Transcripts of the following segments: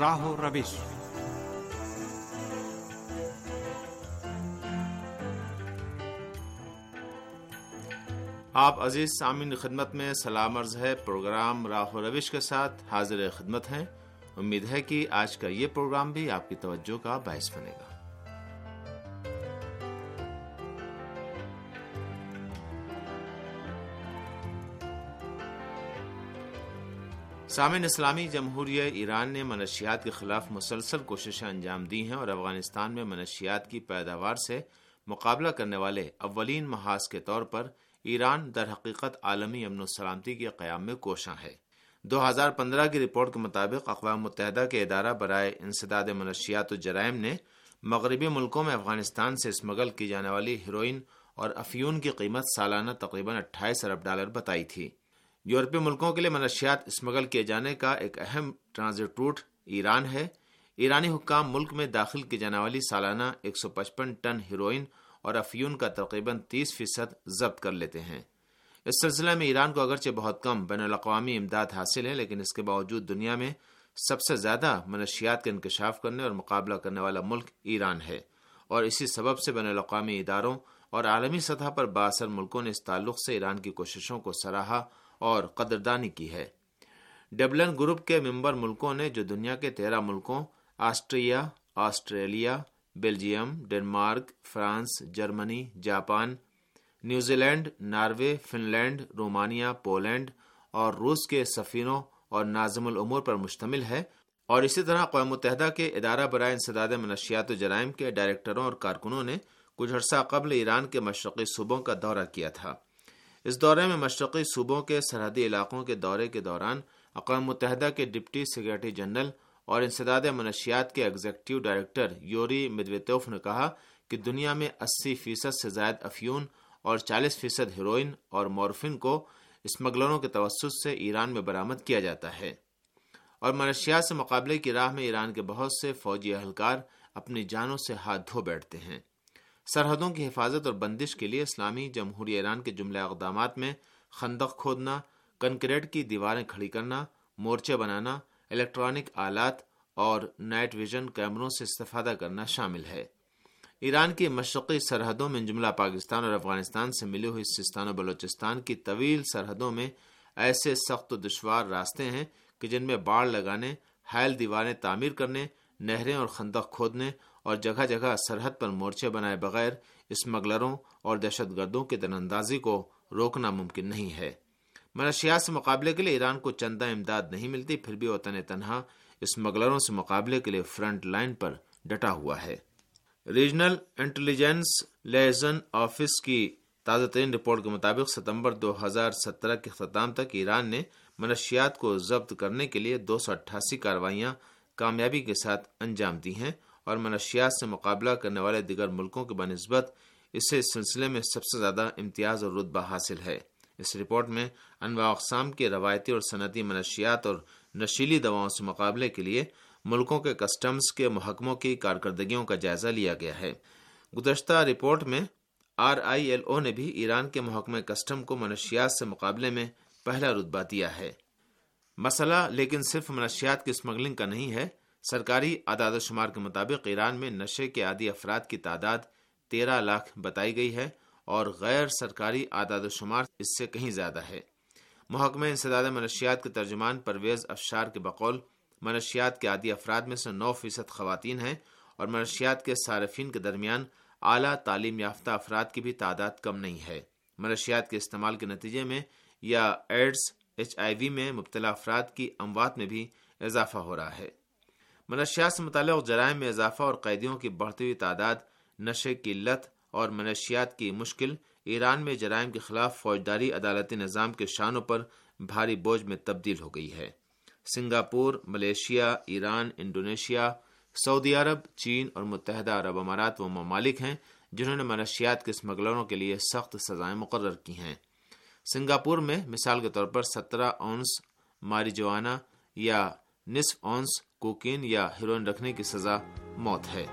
راہ و روش آپ عزیز سامعین خدمت میں سلام عرض ہے۔ پروگرام راہ و روش کے ساتھ حاضر خدمت ہیں۔ امید ہے کہ آج کا یہ پروگرام بھی آپ کی توجہ کا باعث بنے گا۔ سامعین اسلامی جمہوریہ ایران نے منشیات کے خلاف مسلسل کوششیں انجام دی ہیں اور افغانستان میں منشیات کی پیداوار سے مقابلہ کرنے والے اولین محاذ کے طور پر ایران در حقیقت عالمی امن و سلامتی کے قیام میں کوشاں ہے۔ دو ہزار پندرہ کی رپورٹ کے مطابق اقوام متحدہ کے ادارہ برائے انسداد منشیات و جرائم نے مغربی ملکوں میں افغانستان سے اسمگل کی جانے والی ہیروئن اور افیون کی قیمت سالانہ تقریباً اٹھائیس ارب ڈالر بتائی تھی۔ یورپی ملکوں کے لیے منشیات اسمگل کیے جانے کا ایک اہم ٹرانزٹ روٹ ایران ہے۔ ایرانی حکام ملک میں داخل کی جانے والی سالانہ ایک سو پچپن ٹن ہیروئن اور افیون کا تقریباً تیس فیصد ضبط کر لیتے ہیں۔ اس سلسلے میں ایران کو اگرچہ بہت کم بین الاقوامی امداد حاصل ہے لیکن اس کے باوجود دنیا میں سب سے زیادہ منشیات کا انکشاف کرنے اور مقابلہ کرنے والا ملک ایران ہے۔ اور اسی سبب سے بین الاقوامی اداروں اور عالمی سطح پر باثر ملکوں نے اس تعلق سے ایران کی کوششوں کو سراہا اور قدردانی کی ہے۔ ڈبلن گروپ کے ممبر ملکوں نے جو دنیا کے تیرہ ملکوں، Austria, Australia, Belgium, Denmark, France, Germany, Japan New Zealand Norway Finland Romania Poland اور روس کے سفینوں اور نازم العمور پر مشتمل ہے۔ اور اسی طرح اقوام متحدہ کے ادارہ برائے انسداد منشیات و جرائم کے ڈائریکٹروں اور کارکنوں نے کچھ عرصہ قبل ایران کے مشرقی صوبوں کا دورہ کیا تھا۔ اس دورے میں مشرقی صوبوں کے سرحدی علاقوں کے دورے کے دوران اقوام متحدہ کے ڈپٹی سیکرٹری جنرل اور انسداد منشیات کے ایگزیکٹو ڈائریکٹر یوری مدویتوف نے کہا کہ دنیا میں اسی فیصد سے زائد افیون اور چالیس فیصد ہیروئن اور مورفن کو اسمگلروں کے توسط سے ایران میں برامد کیا جاتا ہے۔ اور منشیات سے مقابلے کی راہ میں ایران کے بہت سے فوجی اہلکار اپنی جانوں سے ہاتھ دھو بیٹھتے ہیں۔ سرحدوں کی حفاظت اور بندش کے لیے اسلامی جمہوری ایران کے جملہ اقدامات میں خندق کھودنا، کنکریٹ کی دیواریں کھڑی کرنا، مورچے بنانا، الیکٹرانک آلات اور نائٹ ویژن کیمروں سے استفادہ کرنا شامل ہے۔ ایران کی مشرقی سرحدوں میں جملہ پاکستان اور افغانستان سے ملی ہوئی سستان و بلوچستان کی طویل سرحدوں میں ایسے سخت و دشوار راستے ہیں کہ جن میں باڑ لگانے، حائل دیواریں تعمیر کرنے، نہریں اور خندق کھودنے اور جگہ جگہ سرحد پر مورچے بنائے بغیر اسمگلروں اور دہشت گردوں کی اندازی کو روکنا ممکن نہیں ہے۔ منشیات سے مقابلے کے لیے ایران کو چندہ امداد نہیں ملتی، پھر بھی وطن تنہا اسمگلروں سے مقابلے کے لیے فرنٹ لائن پر ڈٹا ہوا ہے۔ ریجنل انٹیلیجنس لیزن آفس کی تازہ ترین رپورٹ کے مطابق ستمبر دو ہزار سترہ کے اختتام تک ایران نے منشیات کو ضبط کرنے کے لیے دو سو اٹھاسی کاروائیاں کامیابی کے ساتھ انجام دی ہیں اور منشیات سے مقابلہ کرنے والے دیگر ملکوں کے بنسبت اسے اس سلسلے میں سب سے زیادہ امتیاز اور رتبہ حاصل ہے۔ اس رپورٹ میں انواع اقسام کے روایتی اور صنعتی منشیات اور نشیلی دواؤں سے مقابلے کے لیے ملکوں کے کسٹمز کے محکموں کی کارکردگیوں کا جائزہ لیا گیا ہے۔ گزشتہ رپورٹ میں آر آئی ایل او نے بھی ایران کے محکمہ کسٹم کو منشیات سے مقابلے میں پہلا رتبہ دیا ہے۔ مسئلہ لیکن صرف منشیات کی اسمگلنگ کا نہیں ہے سرکاری اعداد و شمار کے مطابق ایران میں نشے کے عادی افراد کی تعداد تیرہ لاکھ بتائی گئی ہے اور غیر سرکاری اعداد و شمار اس سے کہیں زیادہ ہے۔ محکمہ انسداد منشیات کے ترجمان پرویز افشار کے بقول، منشیات کے عادی افراد میں سے نو فیصد خواتین ہیں اور منشیات کے صارفین کے درمیان اعلیٰ تعلیم یافتہ افراد کی بھی تعداد کم نہیں ہے۔ منشیات کے استعمال کے نتیجے میں یا ایڈز، ایچ آئی وی میں مبتلا افراد کی اموات میں بھی اضافہ ہو رہا ہے۔ منشیات سے متعلق جرائم میں اضافہ اور قیدیوں کی بڑھتی ہوئی تعداد، نشے کی لت اور منشیات کی مشکل، ایران میں جرائم کے خلاف فوجداری عدالتی نظام کے شانوں پر بھاری بوجھ میں تبدیل ہو گئی ہے۔ سنگاپور، ملیشیا، ایران، انڈونیشیا، سعودی عرب، چین اور متحدہ عرب امارات وہ ممالک ہیں جنہوں نے منشیات کے اسمگلروں کے لیے سخت سزائیں مقرر کی ہیں۔ سنگاپور میں مثال کے طور پر سترہ اونس ماری جوانا یا نصف آنس کوکین یا ہیروئن رکھنے کی سزا موت ہے۔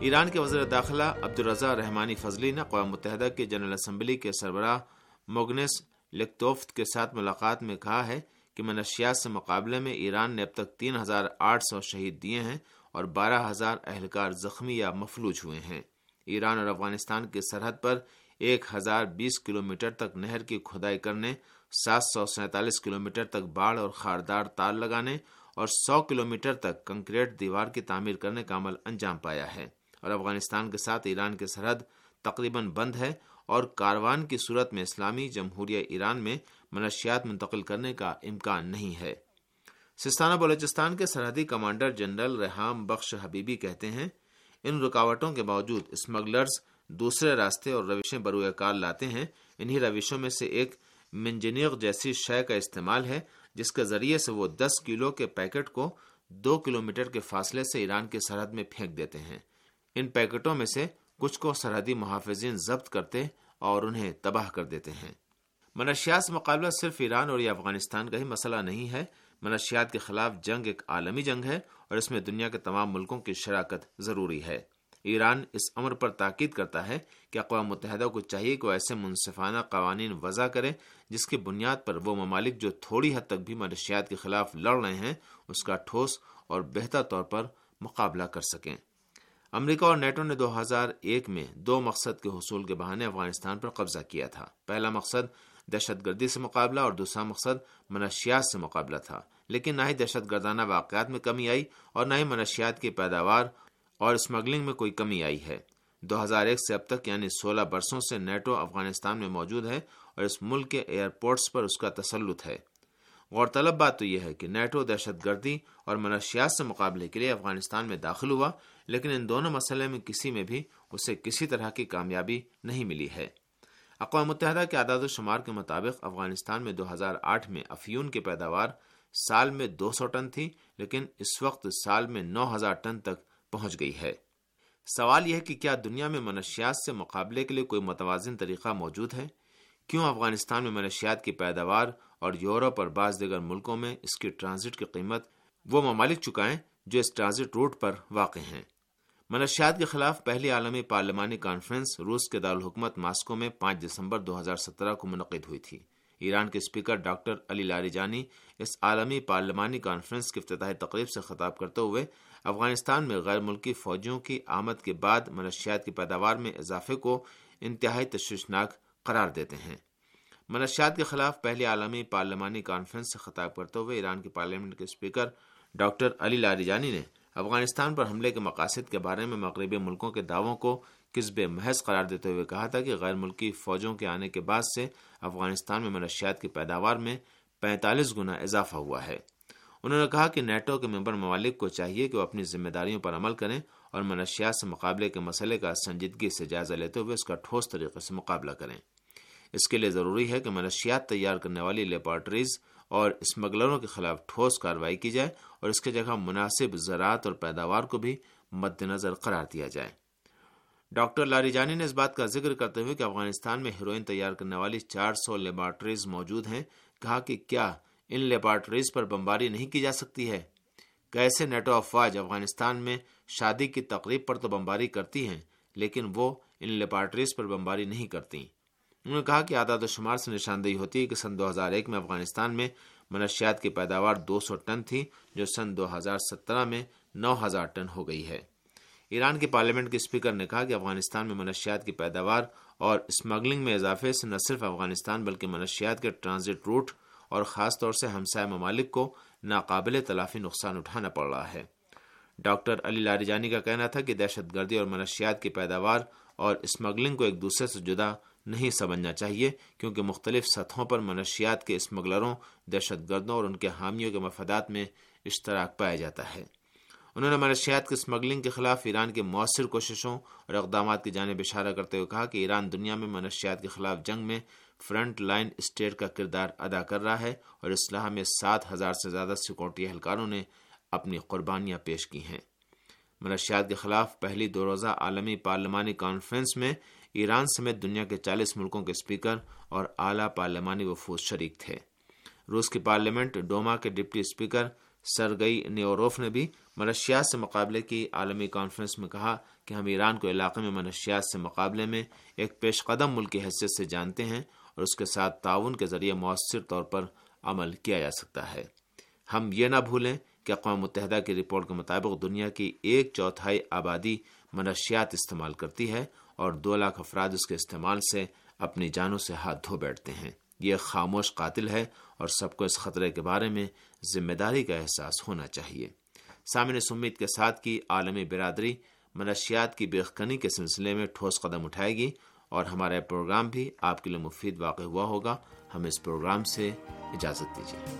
ایران کے وزیر داخلہ عبدالرضا رحمانی فضلی نے اقوام متحدہ کے جنرل اسمبلی کے سربراہ موگنس لکتوفت کے ساتھ ملاقات میں کہا ہے کہ منشیات سے مقابلے میں ایران نے اب تک تین ہزار آٹھ سو شہید دیے ہیں اور بارہ ہزار اہلکار زخمی یا مفلوج ہوئے ہیں۔ ایران اور افغانستان کی سرحد پر ایک ہزار بیس کلومیٹر تک نہر کی کھدائی کرنے، سات سو سینتالیس کلومیٹر تک باڑ اور خاردار تار لگانے اور سو کلومیٹر تک کنکریٹ دیوار کی تعمیر کرنے کا عمل انجام پایا ہے۔ اور افغانستان کے ساتھ ایران کی سرحد تقریباً بند ہے اور کاروان کی صورت میں اسلامی جمہوریہ ایران میں منشیات منتقل کرنے کا امکان نہیں ہے۔ سستانہ بلوچستان کے سرحدی کمانڈر جنرل ریحام بخش حبیبی کہتے ہیں، ان رکاوٹوں کے باوجود اسمگلرز دوسرے راستے اور روشیں بروئے کار لاتے ہیں۔ انہی روشوں میں سے ایک منجنیغ جیسی شے کا استعمال ہے، جس کے ذریعے سے وہ دس کلو کے پیکٹ کو دو کلومیٹر کے فاصلے سے ایران کی سرحد میں پھینک دیتے ہیں۔ ان پیکٹوں میں سے کچھ کو سرحدی محافظین ضبط کرتے اور انہیں تباہ کر دیتے ہیں۔ منشیات سے مقابلہ صرف ایران اور یہ افغانستان کا ہی مسئلہ نہیں ہے۔ منشیات کے خلاف جنگ ایک عالمی جنگ ہے اور اس میں دنیا کے تمام ملکوں کی شراکت ضروری ہے۔ ایران اس امر پر تاکید کرتا ہے کہ اقوام متحدہ کو چاہیے کہ وہ ایسے منصفانہ قوانین وضع کرے جس کی بنیاد پر وہ ممالک جو تھوڑی حد تک بھی منشیات کے خلاف لڑ رہے ہیں اس کا ٹھوس اور بہتر طور پر مقابلہ کر سکیں۔ امریکہ اور نیٹو نے دو ہزار ایک میں دو مقصد کے حصول کے بہانے افغانستان پر قبضہ کیا تھا۔ پہلا مقصد دہشت گردی سے مقابلہ اور دوسرا مقصد منشیات سے مقابلہ تھا۔ لیکن نہ ہی دہشت گردانہ واقعات میں کمی آئی اور نہ ہی منشیات کی پیداوار اور اسمگلنگ میں کوئی کمی آئی ہے۔ دو ہزار ایک سے اب تک یعنی سولہ برسوں سے نیٹو افغانستان میں موجود ہے اور اس ملک کے ایئرپورٹس پر اس کا تسلط ہے۔ غور طلب بات تو یہ ہے کہ نیٹو دہشت گردی اور منشیات سے مقابلے کے لیے افغانستان میں داخل ہوا لیکن ان دونوں مسئلے میں کسی میں بھی اسے کسی طرح کی کامیابی نہیں ملی ہے۔ اقوام متحدہ کے اعداد و شمار کے مطابق افغانستان میں دو ہزار آٹھ میں افیون کی پیداوار سال میں دو سو ٹن تھی، لیکن اس وقت سال میں نو ہزار ٹن تک پہنچ گئی ہے۔ سوال یہ ہے کہ کیا دنیا میں منشیات سے مقابلے کے لیے کوئی متوازن طریقہ موجود ہے؟ کیوں افغانستان میں منشیات کی پیداوار اور یورپ اور بعض دیگر ملکوں میں اس کی ٹرانزٹ کی قیمت وہ ممالک چکائیں جو اس ٹرانزٹ روٹ پر واقع ہیں؟ منشیات کے خلاف پہلی عالمی پارلیمانی کانفرنس روس کے دارالحکومت ماسکو میں پانچ دسمبر دو ہزار سترہ کو منعقد ہوئی تھی۔ ایران کے اسپیکر ڈاکٹر علی لاری جانی اس عالمی پارلیمانی کانفرنس کی افتتاحی تقریب سے خطاب کرتے ہوئے افغانستان میں غیر ملکی فوجیوں کی آمد کے بعد منشیات کی پیداوار میں اضافے کو انتہائی تشویشناک قرار دیتے ہیں۔ منشیات کے خلاف پہلی عالمی پارلیمانی کانفرنس سے خطاب کرتے ہوئے ایران کے پارلیمنٹ کے اسپیکر ڈاکٹر علی لاری جانی نے افغانستان پر حملے کے مقاصد کے بارے میں مغربی ملکوں کے دعووں کو قصب محض قرار دیتے ہوئے کہا تھا کہ غیر ملکی فوجوں کے آنے کے بعد سے افغانستان میں منشیات کی پیداوار میں پینتالیس گنا اضافہ ہوا ہے۔ انہوں نے کہا کہ نیٹو کے ممبر ممالک کو چاہیے کہ وہ اپنی ذمہ داریوں پر عمل کریں اور منشیات سے مقابلے کے مسئلے کا سنجیدگی سے جائزہ لیتے ہوئے اس کا ٹھوس طریقے سے مقابلہ کریں۔ اس کے لیے ضروری ہے کہ منشیات تیار کرنے والی لیبارٹریز اور اسمگلروں کے خلاف ٹھوس کارروائی کی جائے اور اس کی جگہ مناسب زراعت اور پیداوار کو بھی مد نظر قرار دیا جائے۔ ڈاکٹر لاری جانی نے اس بات کا ذکر کرتے ہوئے کہ افغانستان میں ہیروئن تیار کرنے والی چار سو لیبارٹریز موجود ہیں۔ کہا کہ کیا ان لیبارٹریز پر بمباری نہیں کی جا سکتی ہے؟ کیسے نیٹو افواج افغانستان میں شادی کی تقریب پر تو بمباری کرتی ہیں، لیکن وہ ان لیبارٹریز پر بمباری نہیں کرتی انہوں نے کہا کہ اعداد و شمار سے نشاندہی ہوتی ہے کہ سن دو ہزار ایک میں افغانستان میں منشیات کی پیداوار دو سو ٹن تھی، جو سن دو ہزار سترہ میں نو ہزار ٹن ہو گئی ہے۔ ایران کے پارلیمنٹ کے اسپیکر نے کہا کہ افغانستان میں منشیات کی پیداوار اور اسمگلنگ میں اضافے سے نہ صرف افغانستان بلکہ منشیات کے ٹرانزٹ روٹ اور خاص طور سے ہمسائے ممالک کو ناقابل تلافی نقصان اٹھانا پڑ رہا ہے۔ ڈاکٹر علی لاری جانی کا کہنا تھا کہ دہشت گردی اور منشیات کی پیداوار اور اسمگلنگ کو ایک دوسرے سے جدا نہیں سمجھنا چاہیے، کیونکہ مختلف سطحوں پر منشیات کے اسمگلروں دہشت گردوں اور ان کے حامیوں کے مفادات میں اشتراک پایا جاتا ہے۔ انہوں نے منشیات کی اسمگلنگ کے خلاف ایران کی مؤثر کوششوں اور اقدامات کی جانب اشارہ کرتے ہوئے کہا کہ ایران دنیا میں منشیات کے خلاف جنگ میں فرنٹ لائن اسٹیٹ کا کردار ادا کر رہا ہے اور اسلحہ میں سات ہزار سے زیادہ سیکورٹی اہلکاروں نے اپنی قربانیاں پیش کی ہیں۔ منشیات کے خلاف پہلی دو روزہ عالمی پارلیمانی کانفرنس میں ایران سمیت دنیا کے چالیس ملکوں کے اسپیکر اور اعلیٰ پارلیمانی وفوز شریک تھے۔ روس کی پارلیمنٹ ڈوما کے ڈپٹی اسپیکر سرگئی نیوروف نے بھی منشیات سے مقابلے کی عالمی کانفرنس میں کہا کہ ہم ایران کو علاقے میں منشیات سے مقابلے میں ایک پیش قدم ملک کی حیثیت سے جانتے ہیں اور اس کے ساتھ تعاون کے ذریعے مؤثر طور پر عمل کیا جا سکتا ہے۔ ہم یہ نہ بھولیں کہ اقوام متحدہ کی رپورٹ کے مطابق دنیا کی ایک چوتھائی آبادی منشیات استعمال کرتی ہے اور دو لاکھ افراد اس کے استعمال سے اپنی جانوں سے ہاتھ دھو بیٹھتے ہیں۔ یہ خاموش قاتل ہے اور سب کو اس خطرے کے بارے میں ذمہ داری کا احساس ہونا چاہیے۔ سامنے سمید کے ساتھ کی عالمی برادری منشیات کی بےخنی کے سلسلے میں ٹھوس قدم اٹھائے گی اور ہمارا پروگرام بھی آپ کے لیے مفید واقع ہوا ہوگا۔ ہم اس پروگرام سے اجازت دیجیے۔